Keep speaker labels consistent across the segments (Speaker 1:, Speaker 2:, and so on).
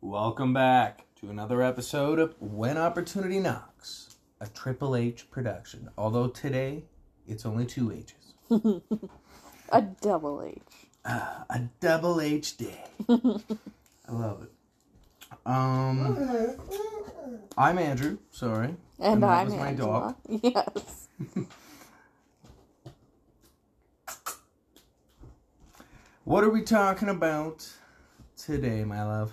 Speaker 1: Welcome back to another episode of When Opportunity Knocks, a Triple H production. Although today it's only two H's.
Speaker 2: A double H.
Speaker 1: A double H day. I love it. Um, I'm Andrew. Sorry,
Speaker 2: And,
Speaker 1: that
Speaker 2: I'm
Speaker 1: was my
Speaker 2: Angela. Yes.
Speaker 1: What are we talking about today, my love?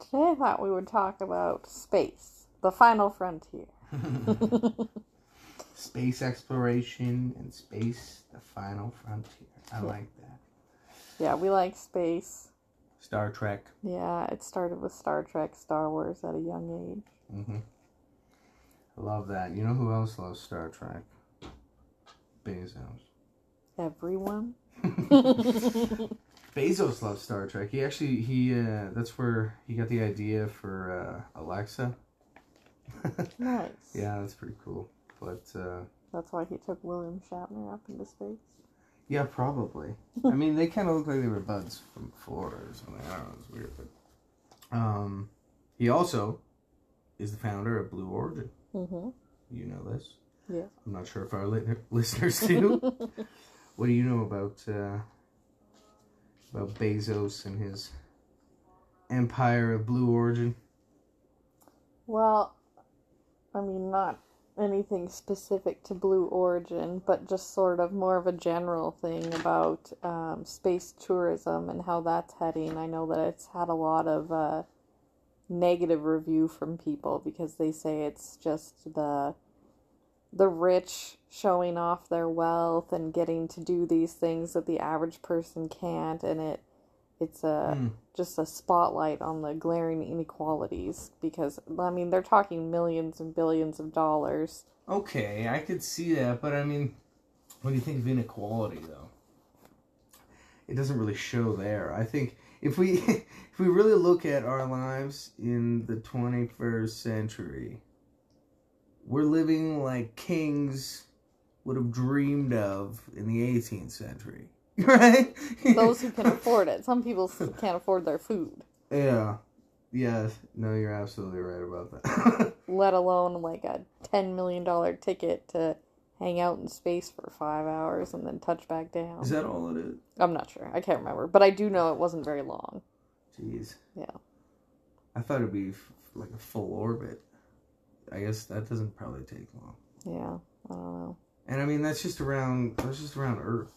Speaker 2: Today I thought we would talk about space, the final frontier.
Speaker 1: Space exploration and space, the final frontier. I like that.
Speaker 2: Yeah, we like space.
Speaker 1: Star Trek.
Speaker 2: Yeah, it started with Star Trek, Star Wars at a young age.
Speaker 1: Mm-hmm. I love that. You know who else loves Star Trek? Bezos.
Speaker 2: Everyone.
Speaker 1: Bezos loves Star Trek. He actually he uh, that's where he got the idea for uh, Alexa.
Speaker 2: Nice.
Speaker 1: yeah, that's pretty cool. But uh,
Speaker 2: That's why he took William Shatner up into space.
Speaker 1: yeah, probably. I mean, they kind of look like they were buds from before or something. I don't know. It's weird, but um, he also is the founder of Blue Origin.
Speaker 2: Mm-hmm.
Speaker 1: You know this.
Speaker 2: Yeah.
Speaker 1: I'm not sure if our li- listeners do. what do you know about uh, about Bezos and his empire of Blue Origin?
Speaker 2: Well, I mean, not anything specific to Blue Origin, but just sort of more of a general thing about um, space tourism and how that's heading. I know that it's had a lot of uh, negative review from people because they say it's just the the rich showing off their wealth and getting to do these things that the average person can't, and it it's a
Speaker 1: Hmm.
Speaker 2: just a spotlight on the glaring inequalities because I mean they're talking millions and billions of dollars.
Speaker 1: Okay, I could see that, but I mean, when you think of inequality, though, it doesn't really show there. I think if we if we really look at our lives in the 21st century, we're living like kings would have dreamed of in the 18th century, right?
Speaker 2: Those who can afford it. Some people can't afford their food,
Speaker 1: yeah, Yes. No, you're absolutely right about that.
Speaker 2: let alone like a ten million dollar ticket to hang out in space for five hours and then touch back down.
Speaker 1: Is that all it is?
Speaker 2: I'm not sure. I can't remember, but I do know it wasn't very long.
Speaker 1: Jeez.
Speaker 2: Yeah.
Speaker 1: I thought it'd be f- like a full orbit. I guess that doesn't probably take long.
Speaker 2: Yeah, I don't know.
Speaker 1: And I mean, that's just around. That's just around Earth,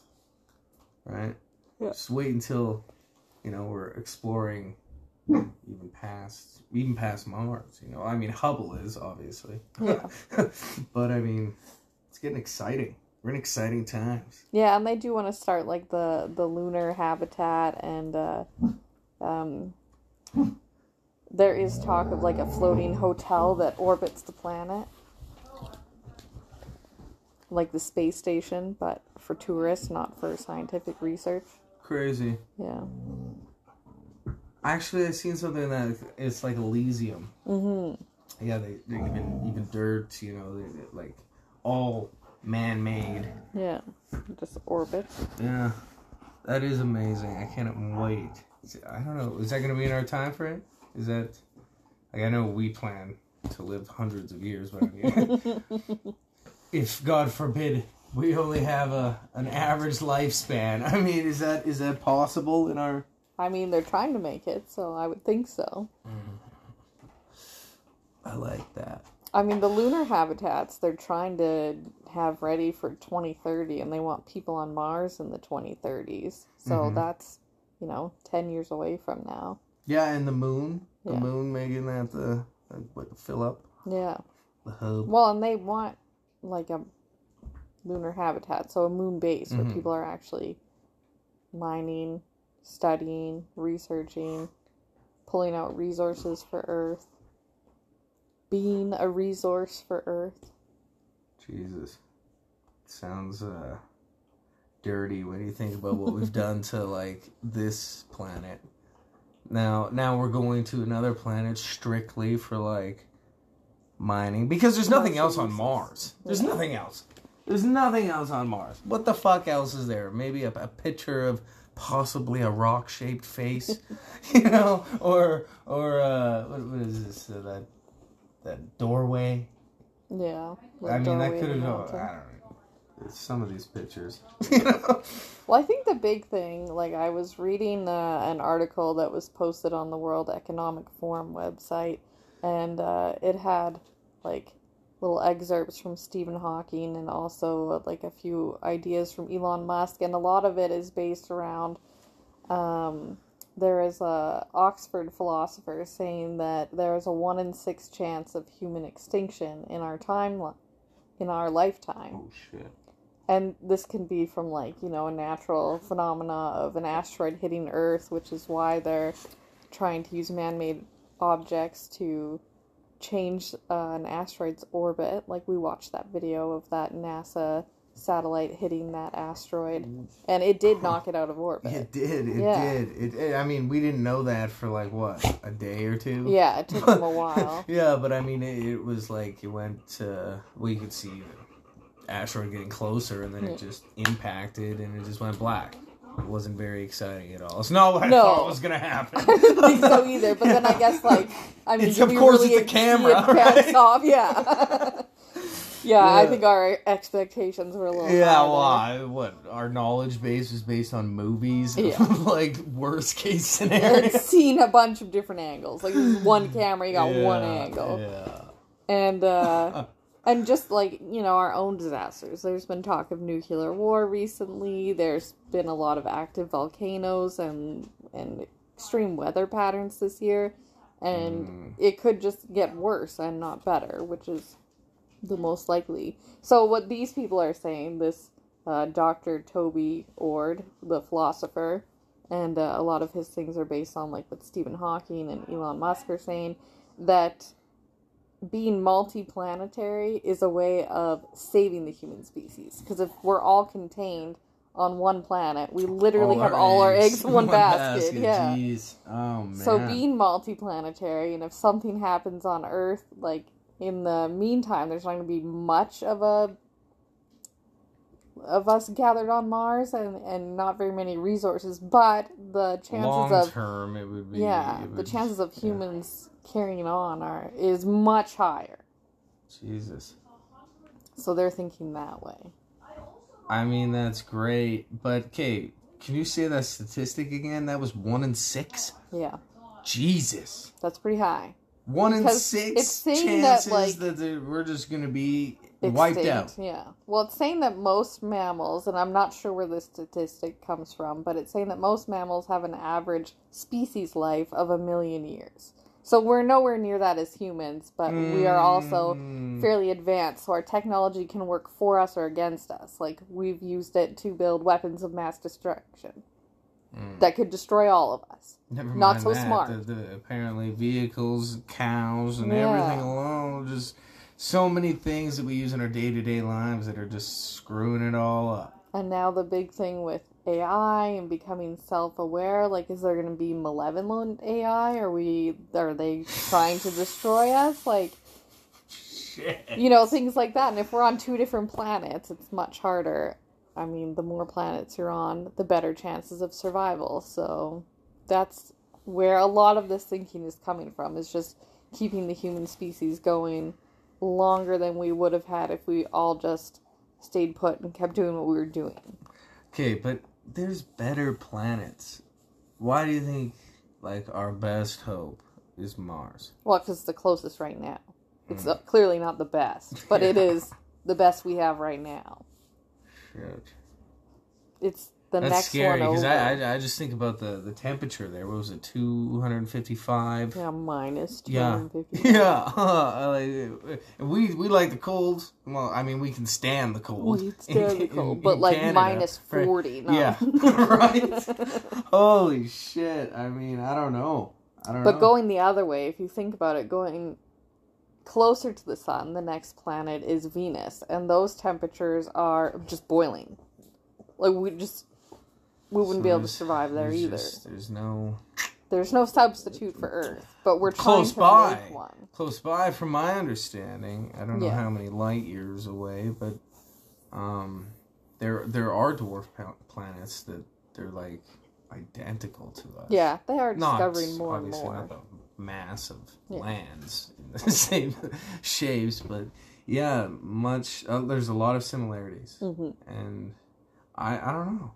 Speaker 1: right?
Speaker 2: Yeah.
Speaker 1: Just wait until, you know, we're exploring even past, even past Mars. You know, I mean, Hubble is obviously.
Speaker 2: Yeah.
Speaker 1: but I mean, it's getting exciting. We're in exciting times.
Speaker 2: Yeah, and they do want to start like the the lunar habitat and uh um there is talk of like a floating hotel that orbits the planet. Like the space station, but for tourists, not for scientific research.
Speaker 1: Crazy.
Speaker 2: Yeah.
Speaker 1: Actually, I've seen something that it's like Elysium.
Speaker 2: Mhm.
Speaker 1: Yeah, they, they even even dirt. You know, they, they- like all man-made.
Speaker 2: Yeah. Just orbit.
Speaker 1: Yeah, that is amazing. I can't wait. I don't know. Is that going to be in our time frame? Is that? Like I know we plan to live hundreds of years, but I mean, if God forbid we only have a an average lifespan, I mean, is that is that possible in our?
Speaker 2: I mean, they're trying to make it, so I would think so. Mm-hmm.
Speaker 1: I like that.
Speaker 2: I mean, the lunar habitats they're trying to have ready for 2030, and they want people on Mars in the 2030s. So
Speaker 1: Mhm.
Speaker 2: that's, you know, 10 years away from now.
Speaker 1: Yeah, and the moon, the
Speaker 2: Yeah.
Speaker 1: moon making that the uh, what the fill up
Speaker 2: Yeah.
Speaker 1: the hub.
Speaker 2: Well, and they want like a lunar habitat, so a moon base where
Speaker 1: Mhm.
Speaker 2: people are actually mining, studying, researching, pulling out resources for Earth, being a resource for Earth.
Speaker 1: Jesus, sounds uh dirty when you think about what we've done to like this planet. Now, now we're going to another planet strictly for like mining because there's nothing else on Mars. There's nothing else. There's nothing else on Mars. What the fuck else is there? Maybe a, a picture of possibly a rock-shaped face, you know, or or uh, what, what is this? Uh, that that doorway.
Speaker 2: Yeah.
Speaker 1: I mean, that could have. I don't know. It's some of these pictures, you know.
Speaker 2: Well, I think the big thing, like I was reading uh, an article that was posted on the World Economic Forum website, and uh, it had like little excerpts from Stephen Hawking and also like a few ideas from Elon Musk, and a lot of it is based around. Um, there is a Oxford philosopher saying that there is a one in six chance of human extinction in our time, in our lifetime
Speaker 1: Oh shit.
Speaker 2: and this can be from like you know a natural phenomena of an asteroid hitting earth which is why they're trying to use man-made objects to change uh, an asteroid's orbit like we watched that video of that nasa satellite hitting that asteroid and it did knock it out of orbit
Speaker 1: It did. It
Speaker 2: Yeah.
Speaker 1: did. It, it. I mean, we didn't know that for like what a day or two.
Speaker 2: yeah it took them a while
Speaker 1: yeah, but I mean, it, it was like it went. Uh, we could see the asteroid getting closer, and then it just impacted, and it just went black. It wasn't very exciting at all. It's not what I
Speaker 2: No.
Speaker 1: thought was gonna happen.
Speaker 2: I didn't think so either. But then I guess like I mean,
Speaker 1: It's- of course
Speaker 2: really
Speaker 1: it's a camera, right?
Speaker 2: off? Yeah. Yeah, I think our expectations were a little.
Speaker 1: Yeah, well. I, what our knowledge base was based on movies,
Speaker 2: Yeah.
Speaker 1: like worst case
Speaker 2: And
Speaker 1: scenario.
Speaker 2: seen a bunch of different angles. Like one camera, you got one angle,
Speaker 1: Yeah.
Speaker 2: and uh, and just like you know our own disasters. There's been talk of nuclear war recently. There's been a lot of active volcanoes and and extreme weather patterns this year, and
Speaker 1: Mm.
Speaker 2: it could just get worse and not better, which is the most likely. So what these people are saying, this uh, Dr. Toby Ord, the philosopher, and uh, a lot of his things are based on like what Stephen Hawking and Elon Musk are saying, that being multiplanetary is a way of saving the human species. Because if we're all contained on one planet, we literally have all our eggs in one, basket. Yeah.
Speaker 1: Jeez. Oh man.
Speaker 2: So being multiplanetary, and if something happens on Earth, like in the meantime, there's not going to be much of a of us gathered on Mars, and and not very many resources. But the chances
Speaker 1: long
Speaker 2: of
Speaker 1: term, it would be.
Speaker 2: yeah,
Speaker 1: it
Speaker 2: the chances of
Speaker 1: yeah.
Speaker 2: humans carrying on are is much higher.
Speaker 1: Jesus.
Speaker 2: So they're thinking that way.
Speaker 1: I mean, that's great, but Kate, can you say that statistic again? That was one in six.
Speaker 2: Yeah,
Speaker 1: Jesus.
Speaker 2: that's pretty high.
Speaker 1: One in six
Speaker 2: it's saying that,
Speaker 1: chances
Speaker 2: like-
Speaker 1: that, we're just gonna be wiped
Speaker 2: Extinct,
Speaker 1: out.
Speaker 2: Yeah. Well, it's saying that most mammals, and I'm not sure where this statistic comes from, but it's saying that most mammals have an average species life of a million years. So we're nowhere near that as humans, but we are also
Speaker 1: Mm.
Speaker 2: fairly advanced, so our technology can work for us or against us. Like we've used it to build weapons of mass destruction
Speaker 1: Mm.
Speaker 2: that could destroy all of us.
Speaker 1: Never
Speaker 2: not so
Speaker 1: that.
Speaker 2: smart.
Speaker 1: The, the, apparently, vehicles, cows, and
Speaker 2: Yeah.
Speaker 1: everything alone. Just so many things that we use in our day to day lives that are just screwing it all up.
Speaker 2: And now the big thing with AI and becoming self-aware, like is there going to be malevolent AI? Are we are they trying to destroy us? Like,
Speaker 1: Shit.
Speaker 2: you know, things like that. And if we're on two different planets, it's much harder. I mean, the more planets you're on, the better chances of survival. So that's where a lot of this thinking is coming from. Is just keeping the human species going longer than we would have had if we all just stayed put and kept doing what we were doing.
Speaker 1: Okay, but there's better planets. Why do you think, like, our best hope is Mars?
Speaker 2: Well, because it's the closest right now. It's uh, clearly not the best, but it.
Speaker 1: Yeah.
Speaker 2: is the best we have right now. It's the
Speaker 1: That's
Speaker 2: next
Speaker 1: scary
Speaker 2: one
Speaker 1: because. I, I I just think about the the temperature there. What was it? Two hundred and fifty five.
Speaker 2: yeah, minus
Speaker 1: Yeah. Yeah, uh, uh, we we like the cold. Well, I mean, we can stand the cold.
Speaker 2: We stand the cold,
Speaker 1: in
Speaker 2: but like
Speaker 1: Canada,
Speaker 2: minus
Speaker 1: right?
Speaker 2: 40. No.
Speaker 1: Yeah, right. Holy shit! I mean, I don't know. I don't know.
Speaker 2: But going the other way, if you think about it, going closer to the sun, the next planet is Venus, and those temperatures are just boiling. Like we just we wouldn't
Speaker 1: So
Speaker 2: be able to survive there
Speaker 1: there's
Speaker 2: either.
Speaker 1: just- there's no.
Speaker 2: There's no substitute for Earth, but we're trying
Speaker 1: Close
Speaker 2: to
Speaker 1: by. Close by, from my understanding, I don't know
Speaker 2: Yeah.
Speaker 1: how many light years away, but um, there there are dwarf planets that they're like identical to us.
Speaker 2: Yeah, they are
Speaker 1: not
Speaker 2: discovering more and more.
Speaker 1: not the mass of
Speaker 2: Yeah.
Speaker 1: lands same shapes, but yeah, much. Uh, there's a lot of similarities,
Speaker 2: hmm
Speaker 1: and I I don't know.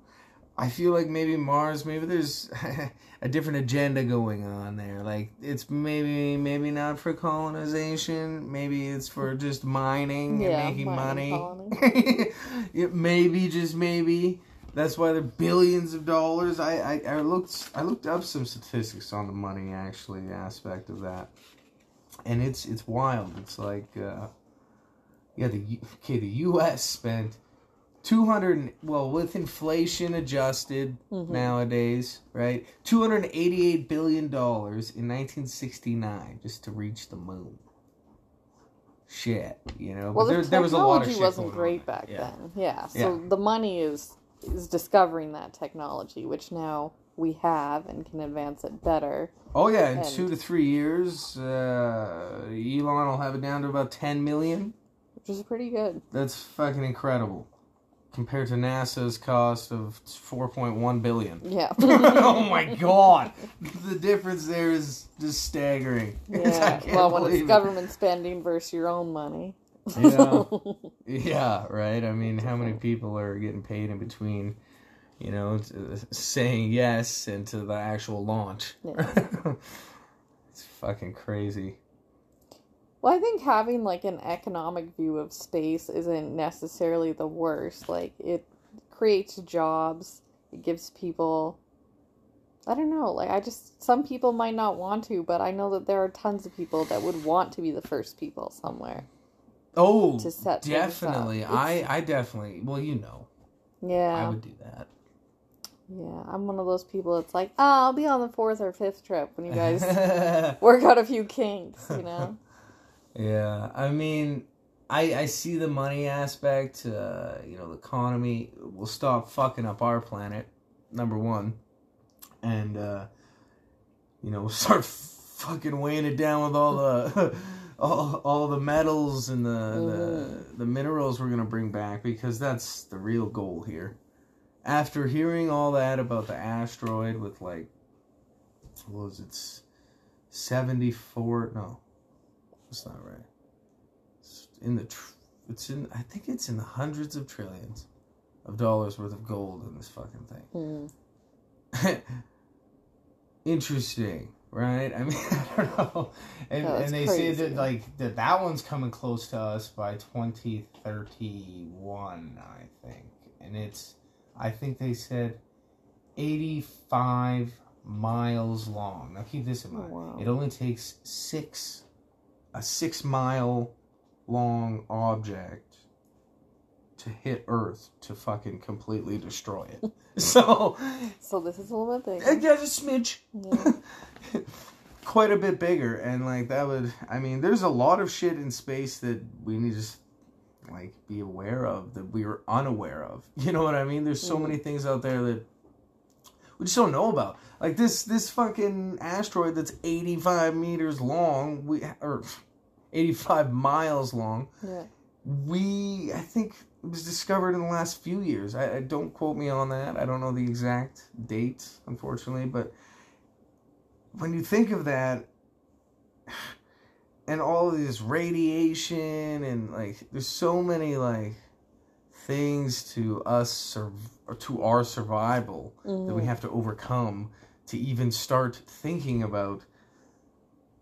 Speaker 1: I feel like maybe Mars, maybe there's a different agenda going on there. Like it's maybe maybe not for colonization, maybe it's for just mining
Speaker 2: Yeah,
Speaker 1: and making money. Yeah, maybe just maybe that's why they're billions of dollars. I, I I looked I looked up some statistics on the money actually aspect of that, and it's it's wild. It's like uh, yeah the U- okay the U.S. spent. 200 well with inflation adjusted
Speaker 2: Mhm.
Speaker 1: nowadays right 288 billion dollars in 1969 just to reach the moon shit you know
Speaker 2: Well,
Speaker 1: but
Speaker 2: the
Speaker 1: there, there was a lot of
Speaker 2: technology
Speaker 1: shit
Speaker 2: wasn't
Speaker 1: on
Speaker 2: great back
Speaker 1: yeah.
Speaker 2: then. Yeah, so
Speaker 1: Yeah.
Speaker 2: the money is is discovering that technology, which now we have and can advance it better.
Speaker 1: oh yeah in
Speaker 2: And-
Speaker 1: two to three years uh, elon will have it down to about 10 million
Speaker 2: Which is pretty good.
Speaker 1: that's fucking incredible compared to nasa's cost of 4.1 billion
Speaker 2: Yeah.
Speaker 1: oh my god the difference there is just staggering
Speaker 2: Yeah. Well, when it's
Speaker 1: it.
Speaker 2: government spending versus your own money.
Speaker 1: Yeah. Yeah, right. I mean, how many people are getting paid in between, you know, saying yes into the actual launch?
Speaker 2: Yeah.
Speaker 1: it's fucking crazy.
Speaker 2: Well, I think having like an economic view of space isn't necessarily the worst. Like it creates jobs. It gives people I don't know, like I just some people might not want to, but I know that there are tons of people that would want to be the first people somewhere.
Speaker 1: Oh,
Speaker 2: To set
Speaker 1: definitely. I, I definitely. Well, you know,
Speaker 2: Yeah.
Speaker 1: I would do that.
Speaker 2: Yeah, I'm one of those people that's like, "Oh, I'll be on the fourth or fifth trip when you guys work out a few kinks, you know."
Speaker 1: yeah, I mean, I I see the money aspect. Uh, you know, the economy will stop fucking up our planet. Number one, and uh, you know, start fucking weighing it down with all the all, all the metals and the, the the minerals we're gonna bring back because that's the real goal here. After hearing all that about the asteroid with like, what was it, seventy four? No, it's not right. It's in the tr- it's in I think it's in the hundreds of trillions of dollars worth of gold in this fucking thing.
Speaker 2: Hmm.
Speaker 1: Interesting, right? I mean, I don't know. And and they say that like that that one's coming close to us by 2031, I think. And it's I think they said 85 miles long. Now keep this in oh, mind.
Speaker 2: wow.
Speaker 1: It only takes 6 a 6 mile long object to hit Earth to fucking completely destroy it. so,
Speaker 2: So this is a little bit
Speaker 1: yeah,
Speaker 2: bigger.
Speaker 1: just a smidge
Speaker 2: Yeah.
Speaker 1: quite a bit bigger and like that would i mean there's a lot of shit in space that we need to just like be aware of that we were unaware of. You know what i mean? There's so
Speaker 2: Mhm.
Speaker 1: many things out there that we just don't know about. Like this this fucking asteroid that's 85 meters long we or 85 miles long
Speaker 2: Yeah.
Speaker 1: we i think was discovered in the last few years. I, I don't quote me on that. I don't know the exact date unfortunately but when you think of that and all of this radiation and like there's so many like things to us or to our survival that we
Speaker 2: Mhm.
Speaker 1: have to overcome to even start thinking about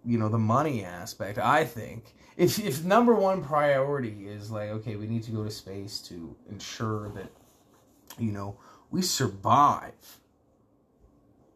Speaker 1: you know the money aspect i think if if number one priority is like okay we need to go to space to ensure that you know we survive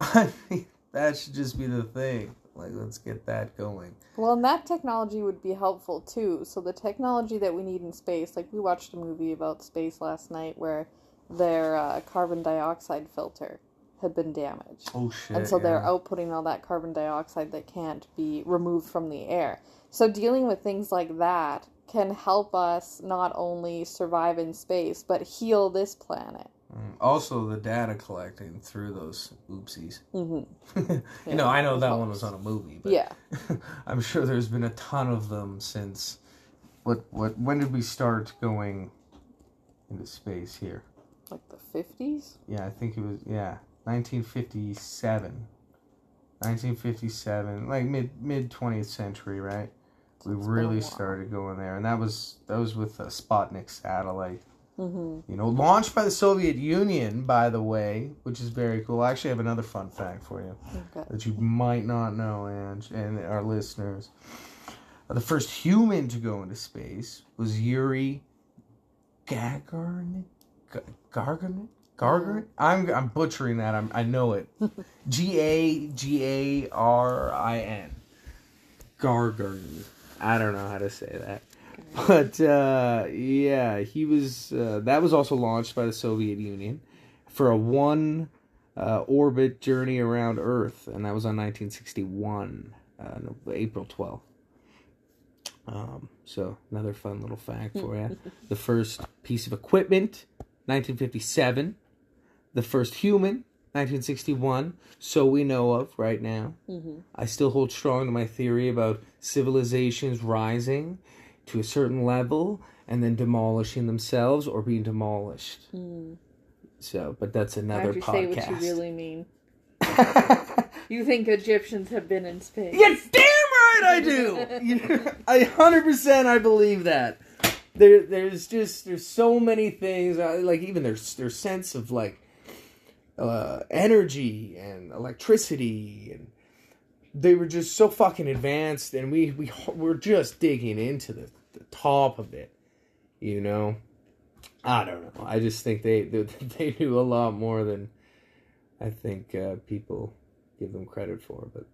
Speaker 1: i think that should just be the thing like let's get that going
Speaker 2: Well, and that technology would be helpful too. So the technology that we need in space, like we watched a movie about space last night where their uh, carbon dioxide filter had been damaged.
Speaker 1: oh shit
Speaker 2: and so they're
Speaker 1: yeah.
Speaker 2: outputting all that carbon dioxide that can't be removed from the air. So dealing with things like that can help us not only survive in space but heal this planet.
Speaker 1: Mm, Also, the data collecting through those oopsies.
Speaker 2: Mm-hmm.
Speaker 1: you know, I know that one was on a movie, but
Speaker 2: Yeah.
Speaker 1: I'm sure there's been a ton of them since. What what? When did we start going into space here?
Speaker 2: Like the 50s?
Speaker 1: Yeah, I think it was yeah, 1957. 1957, like mid mid 20th century, right? We
Speaker 2: It's been a
Speaker 1: really started going there, and that was that was with the Sputnik satellite.
Speaker 2: Mm-hmm.
Speaker 1: You know, launched by the Soviet Union, by the way, which is very cool. I actually have another fun fact for you
Speaker 2: Okay.
Speaker 1: that you might not know, Ange, and our listeners. The first human to go into space was Yuri Gagarin. Gagarin? Gagarin? I'm I'm butchering that. I'm I know it. G A G A R I N. Gagarin. I don't know how to say that. But uh, yeah, he was. Uh, that was also launched by the Soviet Union for a one uh, orbit journey around Earth, and that was on 1961, uh, April 12th. Um, so another fun little fact for you. the first piece of equipment, 1957. The first human, 1961. So we know of right now.
Speaker 2: Mm-hmm.
Speaker 1: I still hold strong to my theory about civilizations rising to a certain level and then demolishing themselves or being demolished.
Speaker 2: Mm.
Speaker 1: So, but that's another
Speaker 2: you say
Speaker 1: podcast.
Speaker 2: what you really mean? You think Egyptians have been in space?
Speaker 1: Yeah, damn right I do. I hundred percent I believe that. There, there's just there's so many things uh, like even their their sense of like uh, energy and electricity and they were just so fucking advanced and we we we're just digging into the, the top of it, you know. I don't know. I just think they they, they do a lot more than I think uh, people give them credit for, but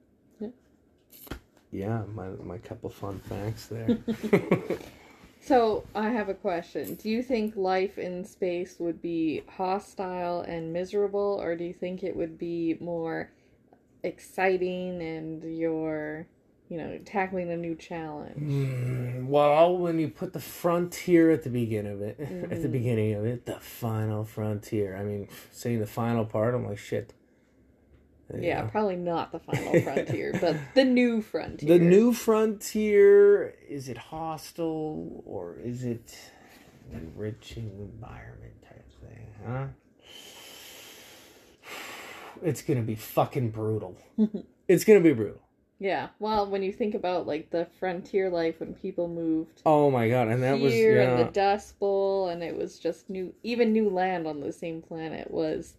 Speaker 1: yeah, my my couple fun facts there.
Speaker 2: So I have a question. Do you think life in space would be hostile and miserable, or do you think it would be more exciting and you're, you know, tackling a new challenge?
Speaker 1: Mm, well, when you put the frontier at the beginning of it, at the
Speaker 2: Mhm.
Speaker 1: beginning of it, the final frontier. I mean, saying the final part, I'm like shit. You
Speaker 2: Yeah,
Speaker 1: know.
Speaker 2: probably not the final frontier, but the new frontier.
Speaker 1: The new frontier is it hostile or is it enriching environment type thing, huh? It's gonna be fucking brutal. it's gonna be brutal.
Speaker 2: Yeah. Well, when you think about like the frontier life when people moved
Speaker 1: Oh my god, and that was
Speaker 2: here
Speaker 1: yeah.
Speaker 2: and the Dust Bowl, and it was just new. Even new land on the same planet was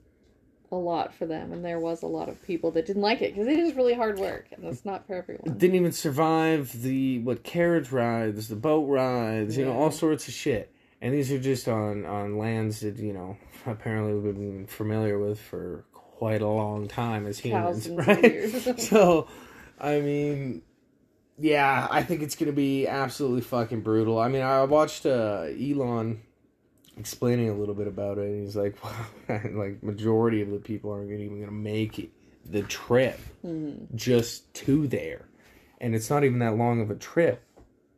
Speaker 2: a lot for them, and there was a lot of people that didn't like it because it is really hard work, and it's not for everyone.
Speaker 1: didn't even survive the what carriage rides, the boat rides, you know, all sorts of shit. And these are just on on lands that you know apparently we've been familiar with for quite a long time as humans,
Speaker 2: Thousands
Speaker 1: right? so, I mean, yeah, I think it's gonna be absolutely fucking brutal. I mean, I watched uh, Elon explaining a little bit about it. And he's like, like majority of the people aren't even gonna make it, the trip
Speaker 2: Mhm.
Speaker 1: just to there, and it's not even that long of a trip.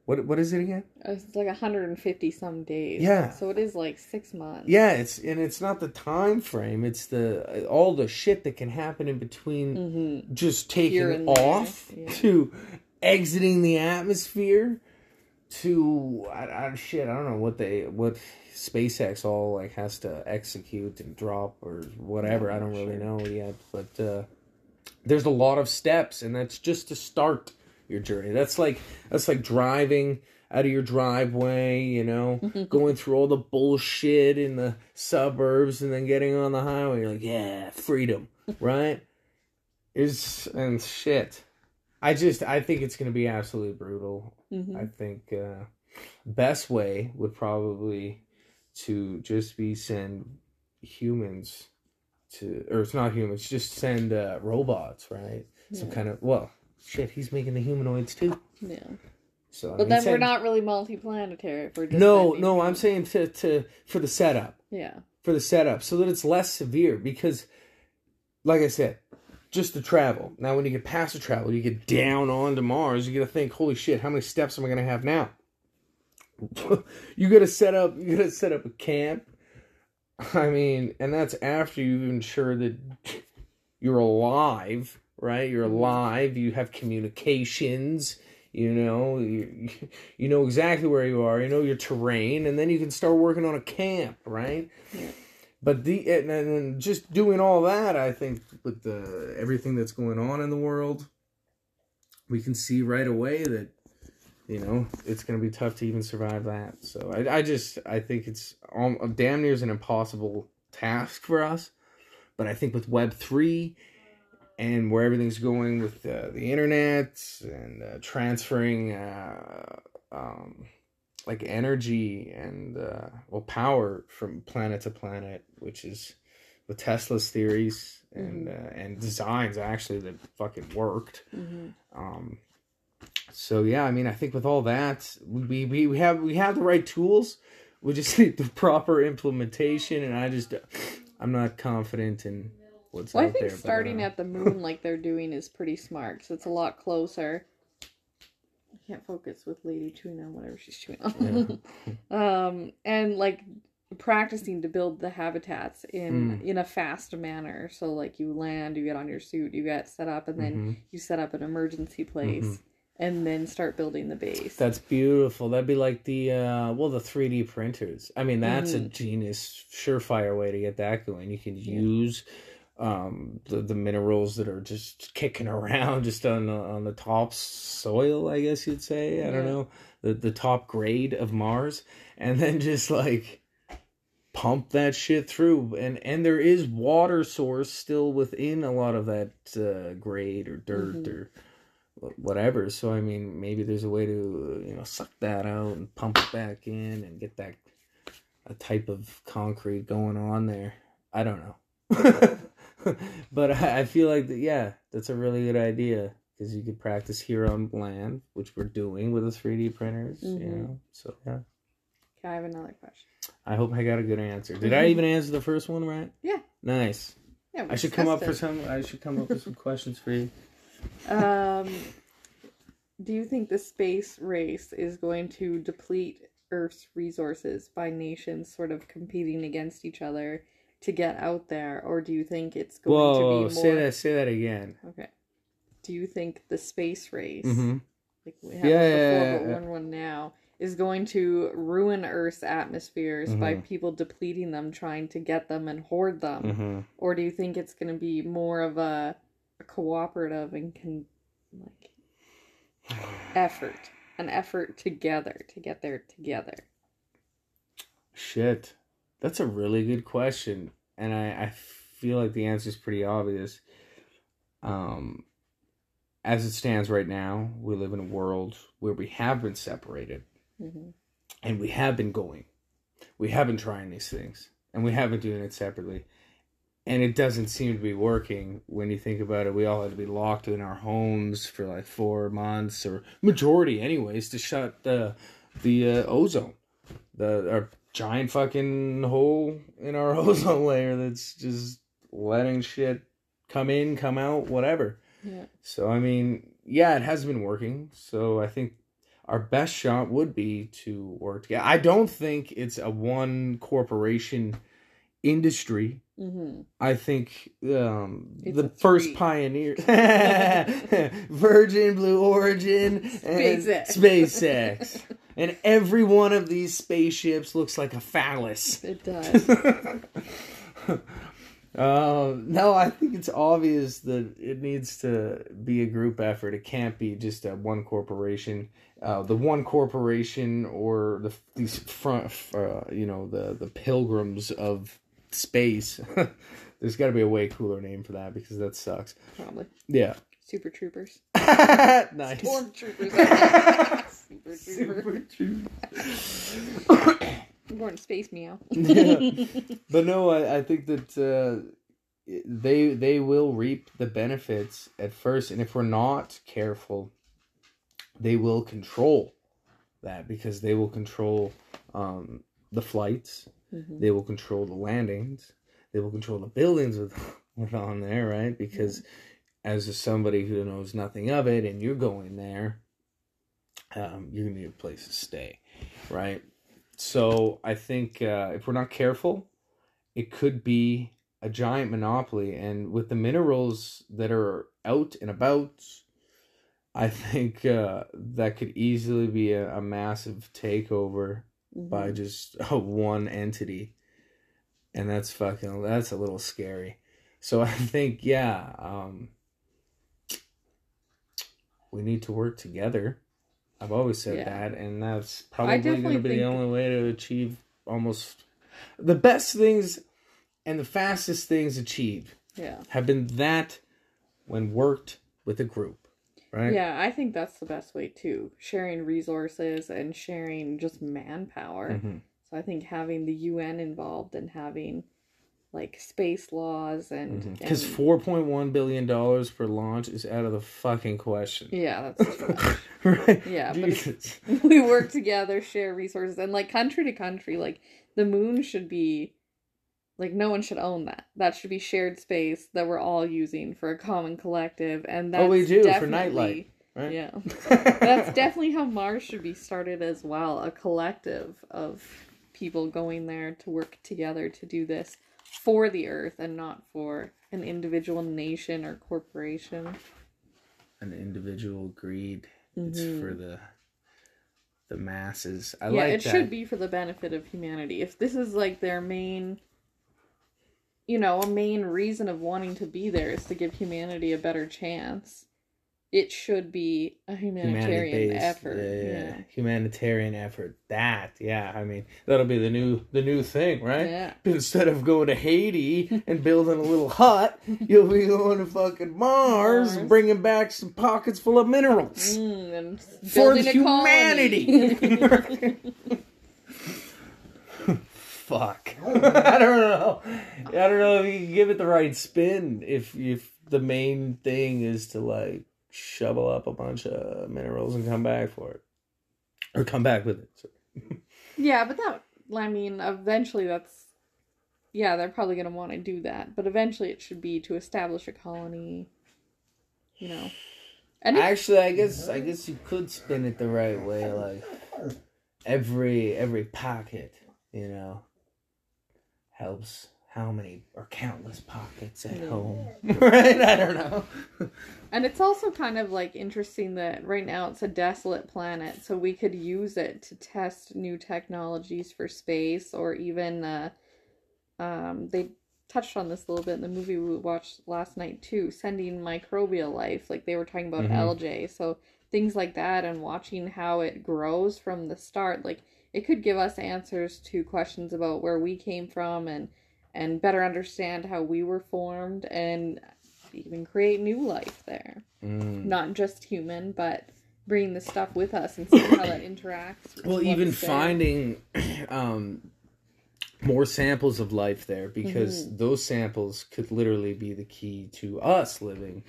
Speaker 1: What what is it again?
Speaker 2: It's like 150 some days.
Speaker 1: Yeah.
Speaker 2: So it is like six months.
Speaker 1: Yeah, it's and it's not the time frame. It's the all the shit that can happen in between
Speaker 2: Mm-hmm.
Speaker 1: just taking off
Speaker 2: yeah.
Speaker 1: to exiting the atmosphere to I, I shit I don't know what they what SpaceX all like has to execute and drop or whatever I don't really
Speaker 2: sure.
Speaker 1: know yet but uh there's a lot of steps and that's just to start your journey. That's like that's like driving out of your driveway you know going through all the bullshit in the suburbs and then getting on the highway. You're like yeah freedom right? Is and shit. I just i think it's gonna be absolutely brutal.
Speaker 2: Hmm
Speaker 1: i think uh best way would probably to just be send humans to or it's not humans just send uh robots right? Some kind of well shit he's making the humanoids too
Speaker 2: Yeah.
Speaker 1: so I
Speaker 2: But
Speaker 1: mean,
Speaker 2: then we're not really multi-planetary if we're just
Speaker 1: no no i'm saying to to for the setup
Speaker 2: Yeah.
Speaker 1: for the setup so that it's less severe because like I said, just the travel. Now when you get past the travel, you get down onto Mars, you gotta think, holy shit, how many steps am I gonna have now? you gotta set up you gotta set up a camp I mean, and that's after you've ensured that you're alive, right? You're
Speaker 2: Mhm.
Speaker 1: alive. You have communications. You know, you, you know exactly where you are. You know your terrain, and then you can start working on a camp, right?
Speaker 2: Yeah.
Speaker 1: But the and, and just doing all that, I think, with the everything that's going on in the world, we can see right away that you know it's going to be tough to even survive that. So I, I just I think it's damn near is an impossible task for us. But I think with Web three and where everything's going with uh, the internet and uh, transferring uh, um, like energy and uh, well power from planet to planet, which is with Tesla's theories and uh, and designs actually that fucking worked.
Speaker 2: hmm
Speaker 1: Um, so yeah, I mean, I think with all that, we we, we have we have the right tools. We just need the proper implementation, and I just I'm not confident in what's
Speaker 2: Well, I think
Speaker 1: there. but,
Speaker 2: starting
Speaker 1: uh,
Speaker 2: at the moon like they're doing is pretty smart because it's a lot closer. I can't focus with Lady chewing on whatever she's chewing on. um, and like practicing to build the habitats in
Speaker 1: Mm.
Speaker 2: in a fast manner. So like you land, you get on your suit, you get set up, and then
Speaker 1: mhm.
Speaker 2: you set up an emergency place,
Speaker 1: Mhm.
Speaker 2: and then start building the base.
Speaker 1: That's beautiful. That'd be like the uh well the 3D printers. I mean, that's a
Speaker 2: Mhm.
Speaker 1: genius surefire way to get that going. You can
Speaker 2: Yeah.
Speaker 1: use um the, the minerals that are just kicking around just on the, on the top soil, I guess you'd say. I don't know. The the top grade of Mars and then just like pump that shit through and and there is water source still within a lot of that uh, grade or dirt
Speaker 2: Mhm.
Speaker 1: or whatever. So I mean, maybe there's a way to uh, you know suck that out and pump it back in and get that a type of concrete going on there. I don't know, but I, I feel like that, yeah, that's a really good idea because you could practice here on land, which we're doing with the three D printers. You
Speaker 2: Mhm.
Speaker 1: know, so yeah.
Speaker 2: Okay, I have another question.
Speaker 1: I hope I got a good answer. Did I
Speaker 2: Mhm.
Speaker 1: even answer the first one right?
Speaker 2: Yeah.
Speaker 1: Nice.
Speaker 2: Yeah,
Speaker 1: I should come up for some. I should come up with some questions for you.
Speaker 2: Um, do you think the space race is going to deplete Earth's resources by nations sort of competing against each other to get out there, or do you think it's going
Speaker 1: Whoa,
Speaker 2: to be more?
Speaker 1: say that. Say that again.
Speaker 2: Okay. Do you think the space race,
Speaker 1: Mm-hmm.
Speaker 2: like we had
Speaker 1: Yeah,
Speaker 2: before,
Speaker 1: yeah,
Speaker 2: but
Speaker 1: yeah.
Speaker 2: one one now, is going to ruin Earth's atmospheres by
Speaker 1: Mhm.
Speaker 2: people depleting them, trying to get them and hoard them?
Speaker 1: Mm-hmm.
Speaker 2: Or do you think it's going to be more of a, a cooperative and can like effort, an effort together to get there together?
Speaker 1: Shit, that's a really good question, and I I feel like the answer is pretty obvious. Um, as it stands right now, we live in a world where we have been separated,
Speaker 2: hmm
Speaker 1: and we have been going, we have been trying these things, and we have been doing it separately. And it doesn't seem to be working when you think about it. We all had to be locked in our homes for like four months, or majority, anyways, to shut the the uh, ozone, the our giant fucking hole in our ozone layer that's just letting shit come in, come out, whatever.
Speaker 2: Yeah.
Speaker 1: So I mean, yeah, it has been working. So I think our best shot would be to work together. I don't think it's a one corporation industry.
Speaker 2: hmm
Speaker 1: I think um, the first pioneer, Virgin, Blue Origin, and
Speaker 2: SpaceX.
Speaker 1: SpaceX, and every one of these spaceships looks like a phallus.
Speaker 2: It does.
Speaker 1: Um, no, I think it's obvious that it needs to be a group effort. It can't be just a one corporation. Uh, the one corporation or the these front, uh, you know, the the pilgrims of space. There's got to be a way cooler name for that because that sucks.
Speaker 2: Probably.
Speaker 1: Yeah,
Speaker 2: Super troopers.
Speaker 1: nice.
Speaker 2: Stormtroopers. Super
Speaker 1: Super
Speaker 2: trooper.
Speaker 1: true.
Speaker 2: I'm going to space meow.
Speaker 1: Yeah. But no, I, I think that uh, they they will reap the benefits at first, and if we're not careful, they will control that because they will control um, the flights,
Speaker 2: Mhm.
Speaker 1: they will control the landings, they will control the buildings with, with on there, right? Because as a, somebody who knows nothing of it, and you're going there, um, you're gonna need a place to stay, right? So I think uh, if we're not careful, it could be a giant monopoly. And with the minerals that are out and about, I think uh, that could easily be a, a massive takeover
Speaker 2: Mhm.
Speaker 1: by just uh, one entity. And that's fucking, that's a little scary. So I think, yeah, um, we need to work together. I've always said
Speaker 2: Yeah.
Speaker 1: that, and that's probably going to be the only way to achieve almost the best things and the fastest things achieved
Speaker 2: Yeah.
Speaker 1: have been that when worked with a group, right?
Speaker 2: Yeah, I think that's the best way too. Sharing resources and sharing just manpower.
Speaker 1: Mhm.
Speaker 2: So I think having the UN involved and having like space laws and mm-hmm.
Speaker 1: Because point one billion dollars for launch is out of the fucking question.
Speaker 2: yeah, that's
Speaker 1: right?
Speaker 2: Yeah, but we work together, share resources, and like country to country, like the moon should be like no one should own that. That should be shared space that we're all using for a common collective, and that's
Speaker 1: Oh, we do, for nightlight, right?
Speaker 2: Yeah, that's definitely how Mars should be started as well. A collective of people going there to work together to do this for the Earth and not for an individual nation or corporation.
Speaker 1: an individual greed. It's
Speaker 2: Mhm.
Speaker 1: for the the masses. I
Speaker 2: yeah,
Speaker 1: like
Speaker 2: it
Speaker 1: that.
Speaker 2: should be for the benefit of humanity. If this is like their main, you know, a main reason of wanting to be there is to give humanity a better chance, it should be a humanitarian
Speaker 1: Humanity-based,
Speaker 2: effort.
Speaker 1: yeah, yeah,
Speaker 2: Yeah.
Speaker 1: humanitarian effort. That, yeah. I mean, that'll be the new the new thing, right?
Speaker 2: Yeah.
Speaker 1: Instead of going to Haiti and building a little hut, you'll be going to fucking Mars,
Speaker 2: Mars.
Speaker 1: bring back some pockets full of minerals.
Speaker 2: Mm, and
Speaker 1: For humanity. Fuck. I don't know. I don't know if you can give it the right spin if if the main thing is to like shovel up a bunch of minerals and come back for it. Or come back with it.
Speaker 2: Yeah, but that, I mean, eventually that's, yeah, they're probably going to want to do that. But eventually it should be to establish a colony, you know. And it-
Speaker 1: Actually, I guess I guess you could spin it the right way, like every every pocket, you know, helps how many or countless pockets at
Speaker 2: Yeah.
Speaker 1: home, right? I don't know.
Speaker 2: And it's also kind of like interesting that right now it's a desolate planet, so we could use it to test new technologies for space or even uh um they touched on this a little bit in the movie we watched last night too, sending microbial life, like they were talking about
Speaker 1: Mhm.
Speaker 2: algae. So things like that and watching how it grows from the start, like it could give us answers to questions about where we came from and and better understand how we were formed and even create new life there
Speaker 1: Mm.
Speaker 2: not just human, but bring the stuff with us and see how that interacts. with
Speaker 1: Well, even finding um, more samples of life there because
Speaker 2: Mm-hmm.
Speaker 1: those samples could literally be the key to us living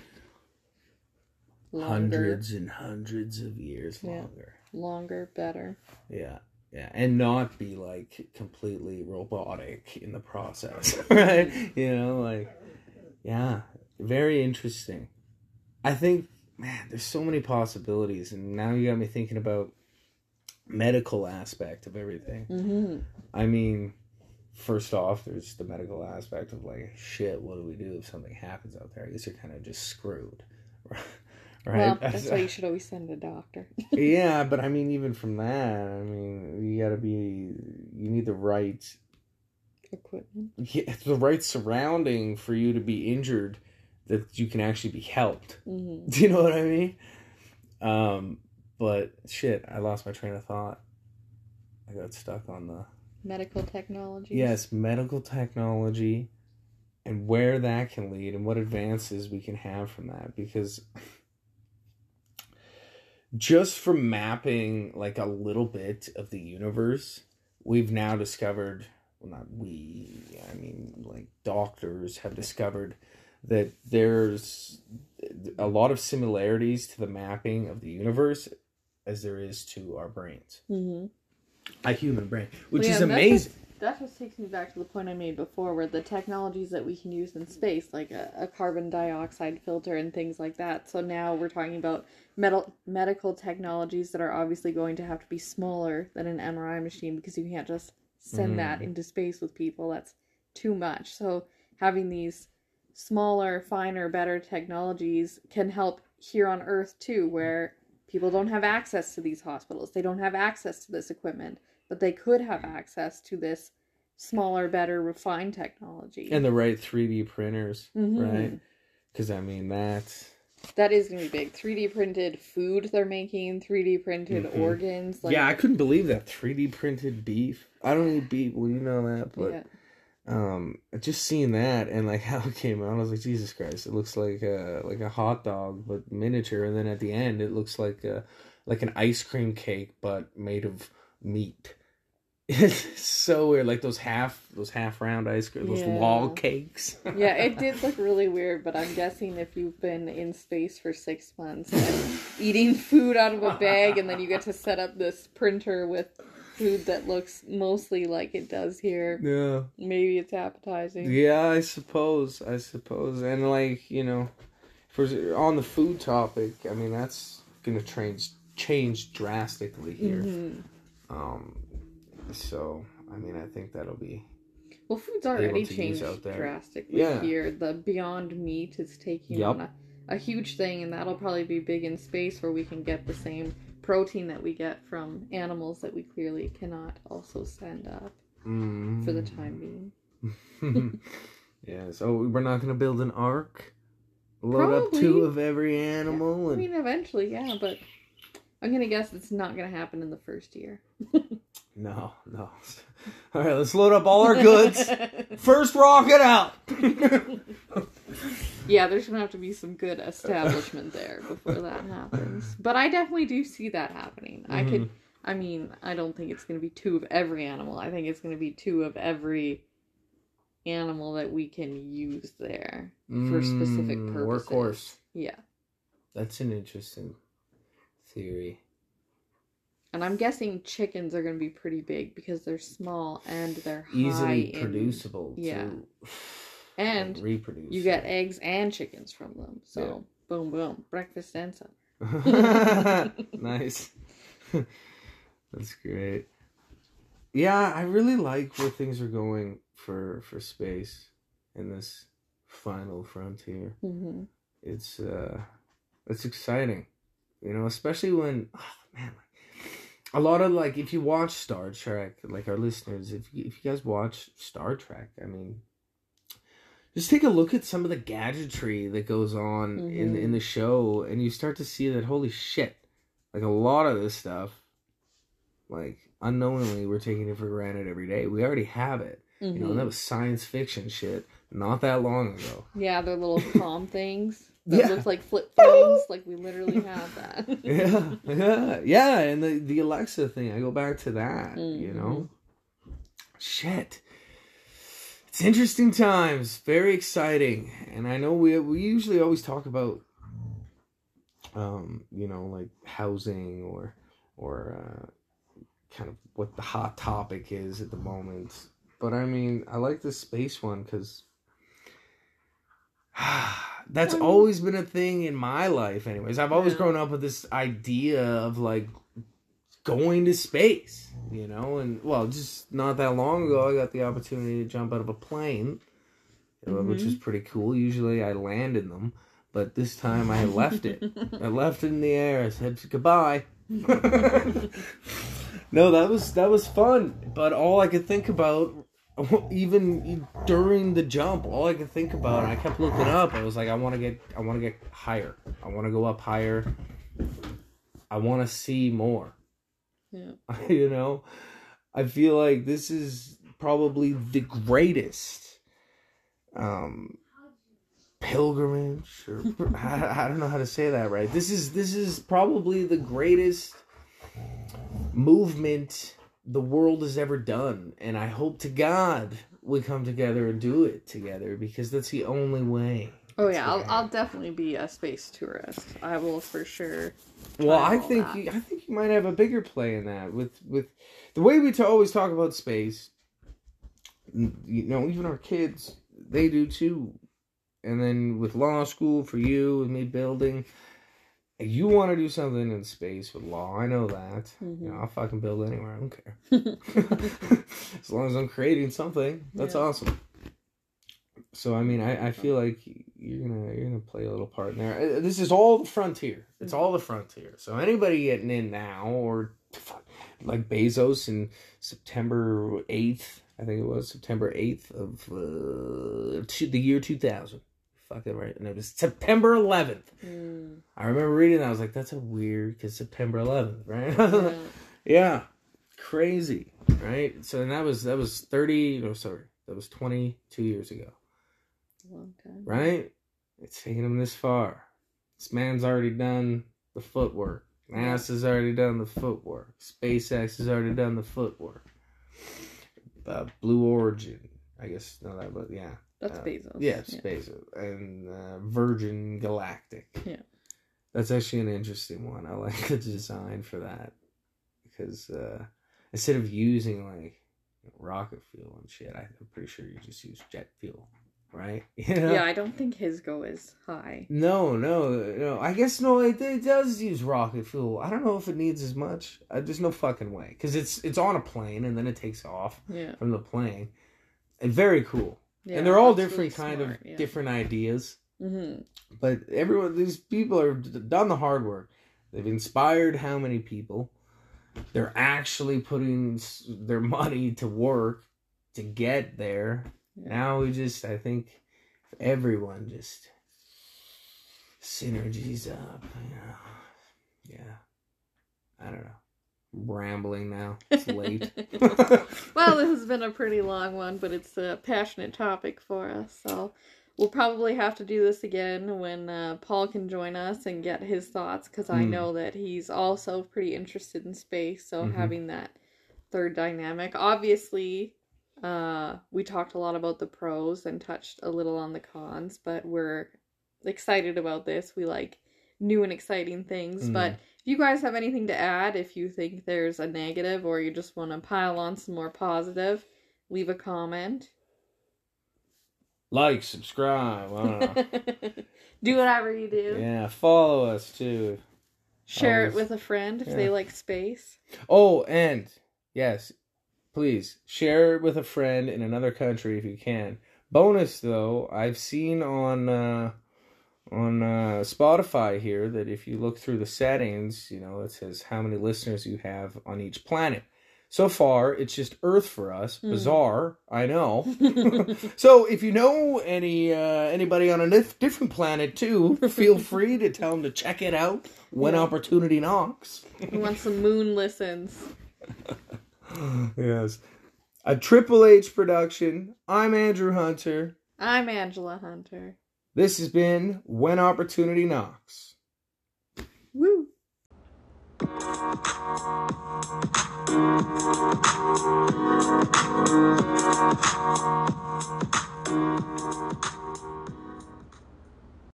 Speaker 2: longer,
Speaker 1: hundreds and hundreds of years
Speaker 2: Yeah.
Speaker 1: longer.
Speaker 2: longer, better.
Speaker 1: Yeah. Yeah, and not be like completely robotic in the process, right? You know, like, yeah, very interesting. I think, man, there's so many possibilities, and now you got me thinking about medical aspect of everything.
Speaker 2: Mm-hmm.
Speaker 1: I mean, first off, there's the medical aspect of like, shit, what do we do if something happens out there? I guess you're kind of just screwed, right?
Speaker 2: Well, that's why you should always send a doctor.
Speaker 1: yeah, but I mean, even from that, I mean, you gotta be, you need the right,
Speaker 2: Equipment.
Speaker 1: yeah, the right surrounding for you to be injured, that you can actually be helped.
Speaker 2: Mm-hmm.
Speaker 1: Do you know what I mean? Um, but shit, I lost my train of thought. I got stuck on the
Speaker 2: Medical technology.
Speaker 1: yes, medical technology, and where that can lead, and what advances we can have from that, because just from mapping like a little bit of the universe, we've now discovered well not we, I mean like doctors have discovered that there's a lot of similarities to the mapping of the universe as there is to our brains.
Speaker 2: Mm-hmm.
Speaker 1: A human brain, which
Speaker 2: Well,
Speaker 1: is
Speaker 2: yeah, that's
Speaker 1: amazing.
Speaker 2: That just takes me back to the point I made before, where the technologies that we can use in space, like a, a carbon dioxide filter and things like that. So now we're talking about metal, medical technologies that are obviously going to have to be smaller than an MRI machine because you can't just send
Speaker 1: Mhm.
Speaker 2: that into space with people. That's too much. So having these smaller, finer, better technologies can help here on Earth too, where people don't have access to these hospitals. They don't have access to this equipment, but they could have access to this smaller, better, refined technology.
Speaker 1: And the right 3D printers,
Speaker 2: Mhm.
Speaker 1: right? Because I mean that's
Speaker 2: that is gonna be big. 3D printed food they're making, 3D printed
Speaker 1: Mhm.
Speaker 2: organs. Like,
Speaker 1: yeah, I couldn't believe that 3D printed beef. I don't eat beef. Well, you know that, but
Speaker 2: yeah.
Speaker 1: um, just seeing that and like how it came out, I was like, Jesus Christ! It looks like a like a hot dog but miniature, and then at the end, it looks like a like an ice cream cake but made of meat. It's so weird, like those half those half round ice cream, those
Speaker 2: Yeah.
Speaker 1: log cakes.
Speaker 2: yeah, it did look really weird, but I'm guessing if you've been in space for six months and eating food out of a bag, and then you get to set up this printer with food that looks mostly like it does here,
Speaker 1: yeah.
Speaker 2: maybe it's appetizing.
Speaker 1: Yeah, I suppose. I suppose, and like you know, for on the food topic, I mean that's gonna change change drastically here.
Speaker 2: Mhm.
Speaker 1: Um, so I mean, I think that'll be
Speaker 2: Well, food's already changed
Speaker 1: out there.
Speaker 2: drastically
Speaker 1: Yeah.
Speaker 2: here. The Beyond Meat is taking
Speaker 1: Yup.
Speaker 2: on a, a huge thing, and that'll probably be big in space where we can get the same protein that we get from animals that we clearly cannot also send up
Speaker 1: mm.
Speaker 2: for the time being.
Speaker 1: yeah. So we're not gonna build an ark. Load up two of every animal
Speaker 2: I
Speaker 1: and
Speaker 2: mean, eventually, yeah, but I'm gonna guess it's not gonna happen in the first year.
Speaker 1: no, no. All right, let's load up all our goods. First rocket out.
Speaker 2: yeah, there's gonna have to be some good establishment there before that happens. But I definitely do see that happening. I could. I mean, I don't think it's gonna be two of every animal. I think it's gonna be two of every animal that we can use there for specific
Speaker 1: Mm,
Speaker 2: purposes.
Speaker 1: Workhorse.
Speaker 2: Yeah.
Speaker 1: That's an interesting theory.
Speaker 2: And I'm guessing chickens are going to be pretty big because they're small and they're high
Speaker 1: Easily
Speaker 2: in-
Speaker 1: producible.
Speaker 2: yeah.
Speaker 1: too.
Speaker 2: And
Speaker 1: reproduce.
Speaker 2: You get eggs and chickens from them. So
Speaker 1: Yeah.
Speaker 2: boom, boom, breakfast and supper.
Speaker 1: nice. That's great. Yeah, I really like where things are going for for space in this final frontier.
Speaker 2: hmm
Speaker 1: It's uh it's exciting. You know, especially when oh, man a lot of like if you watch Star Trek, like our listeners, if you, if you guys watch Star Trek, I mean just take a look at some of the gadgetry that goes on in
Speaker 2: Mhm.
Speaker 1: in the show and you start to see that holy shit. Like a lot of this stuff like unknowingly we're taking it for granted every day. We already have it. You know, and that was science fiction shit not that long ago.
Speaker 2: Yeah, they're little calm things that
Speaker 1: Yeah.
Speaker 2: look like flip phones. like we literally have that.
Speaker 1: yeah, yeah, yeah, and the the Alexa thing. I go back to that. You
Speaker 2: Mhm.
Speaker 1: know, shit. It's interesting times, very exciting, and I know we we usually always talk about, um, you know, like housing or or uh, kind of what the hot topic is at the moment. But I mean, I like the space one because that's always been a thing in my life. Anyways, I've always
Speaker 2: Yeah.
Speaker 1: grown up with this idea of like going to space, you know, and well, just not that long ago, I got the opportunity to jump out of a plane, uh, which is pretty cool. Usually, I land in them, but this time I left it. I left it in the air. I said goodbye. no, that was that was fun. But all I could think about, even during the jump, all I could think about, and I kept looking up. I was like, I want to get, I want to get higher. I want to go up higher. I want to see more.
Speaker 2: yeah.
Speaker 1: you know, I feel like this is probably the greatest um pilgrimage or I, I don't know how to say that right this is this is probably the greatest movement the world has ever done and i hope to god we come together and do it together because that's the only way
Speaker 2: Oh yeah, I'll, I'll definitely be a space tourist. I will for sure.
Speaker 1: Well, I think
Speaker 2: that.
Speaker 1: you, I think you might have a bigger play in that with with the way we to always talk about space. You know, even our kids, they do too. And then with law school for you and me building, you want to do something in space with law. I know that. You
Speaker 2: Mhm.
Speaker 1: know, I'll fucking build anywhere. I don't care. as long as I'm creating something, that's
Speaker 2: Yeah.
Speaker 1: awesome. So I mean, I, I feel like you're gonna you're gonna play a little part in there. Uh, This is all the frontier. It's all the frontier. So anybody getting in now, or like Bezos in September eighth, I think it was September eighth of uh, the year two thousand. Fuck it right, and it was September eleventh.
Speaker 2: Mm.
Speaker 1: I remember reading that. I was like, that's a weird because September eleventh, right?
Speaker 2: Yeah.
Speaker 1: Yeah, crazy, right? So and that was that was thirty. No, sorry, that was twenty two years ago,
Speaker 2: Long time.
Speaker 1: right? It's taken him this far. This man's already done the footwork. NASA's already done the footwork. SpaceX has already done the footwork. Uh, Blue Origin, I guess. No, that, but yeah,
Speaker 2: That's
Speaker 1: Uh,
Speaker 2: Bezos.
Speaker 1: yeah, Bezos and uh, Virgin Galactic.
Speaker 2: Yeah.
Speaker 1: that's actually an interesting one. I like the design for that because uh, instead of using like rocket fuel and shit, I'm pretty sure you just use jet fuel, right? You know?
Speaker 2: Yeah, I don't think his go is high.
Speaker 1: No, no, no. I guess no. It, it does use rocket fuel. I don't know if it needs as much. Uh, there's no fucking way because it's it's on a plane and then it takes off
Speaker 2: Yeah.
Speaker 1: from the plane. And very cool.
Speaker 2: Yeah
Speaker 1: and they're all different
Speaker 2: really
Speaker 1: kind
Speaker 2: smart,
Speaker 1: of
Speaker 2: yeah.
Speaker 1: different ideas.
Speaker 2: Mm-hmm.
Speaker 1: But everyone, these people have done the hard work. They've inspired how many people? They're actually putting their money to work to get there.
Speaker 2: Yeah.
Speaker 1: Now we just, I think, everyone just synergies up. You know, yeah. I don't know. Rambling now. It's late.
Speaker 2: well, this has been a pretty long one, but it's a passionate topic for us. So we'll probably have to do this again when uh, Paul can join us and get his thoughts because I
Speaker 1: Mm.
Speaker 2: know that he's also pretty interested in space. So
Speaker 1: Mhm.
Speaker 2: having that third dynamic, obviously. Uh, we talked a lot about the pros and touched a little on the cons, but we're excited about this. We like new and exciting things.
Speaker 1: Mm.
Speaker 2: But if you guys have anything to add, if you think there's a negative or you just want to pile on some more positive, leave a comment.
Speaker 1: like, subscribe.
Speaker 2: Do whatever you do.
Speaker 1: yeah, follow us too.
Speaker 2: Share it with a friend if
Speaker 1: Yeah.
Speaker 2: they like space.
Speaker 1: Oh, and yes, please share it with a friend in another country if you can. Bonus though, I've seen on uh, on uh, Spotify here that if you look through the settings, you know, it says how many listeners you have on each planet. So far, it's just Earth for us.
Speaker 2: Hmm.
Speaker 1: Bizarre, I know. so if you know any uh, anybody on a dif- different planet too, feel free to tell them to check it out when
Speaker 2: Yeah.
Speaker 1: opportunity knocks.
Speaker 2: we want some moon listens.
Speaker 1: yes. A Triple H production. I'm Andrew Hunter.
Speaker 2: I'm Angela Hunter.
Speaker 1: This has been When Opportunity Knocks.
Speaker 2: Woo!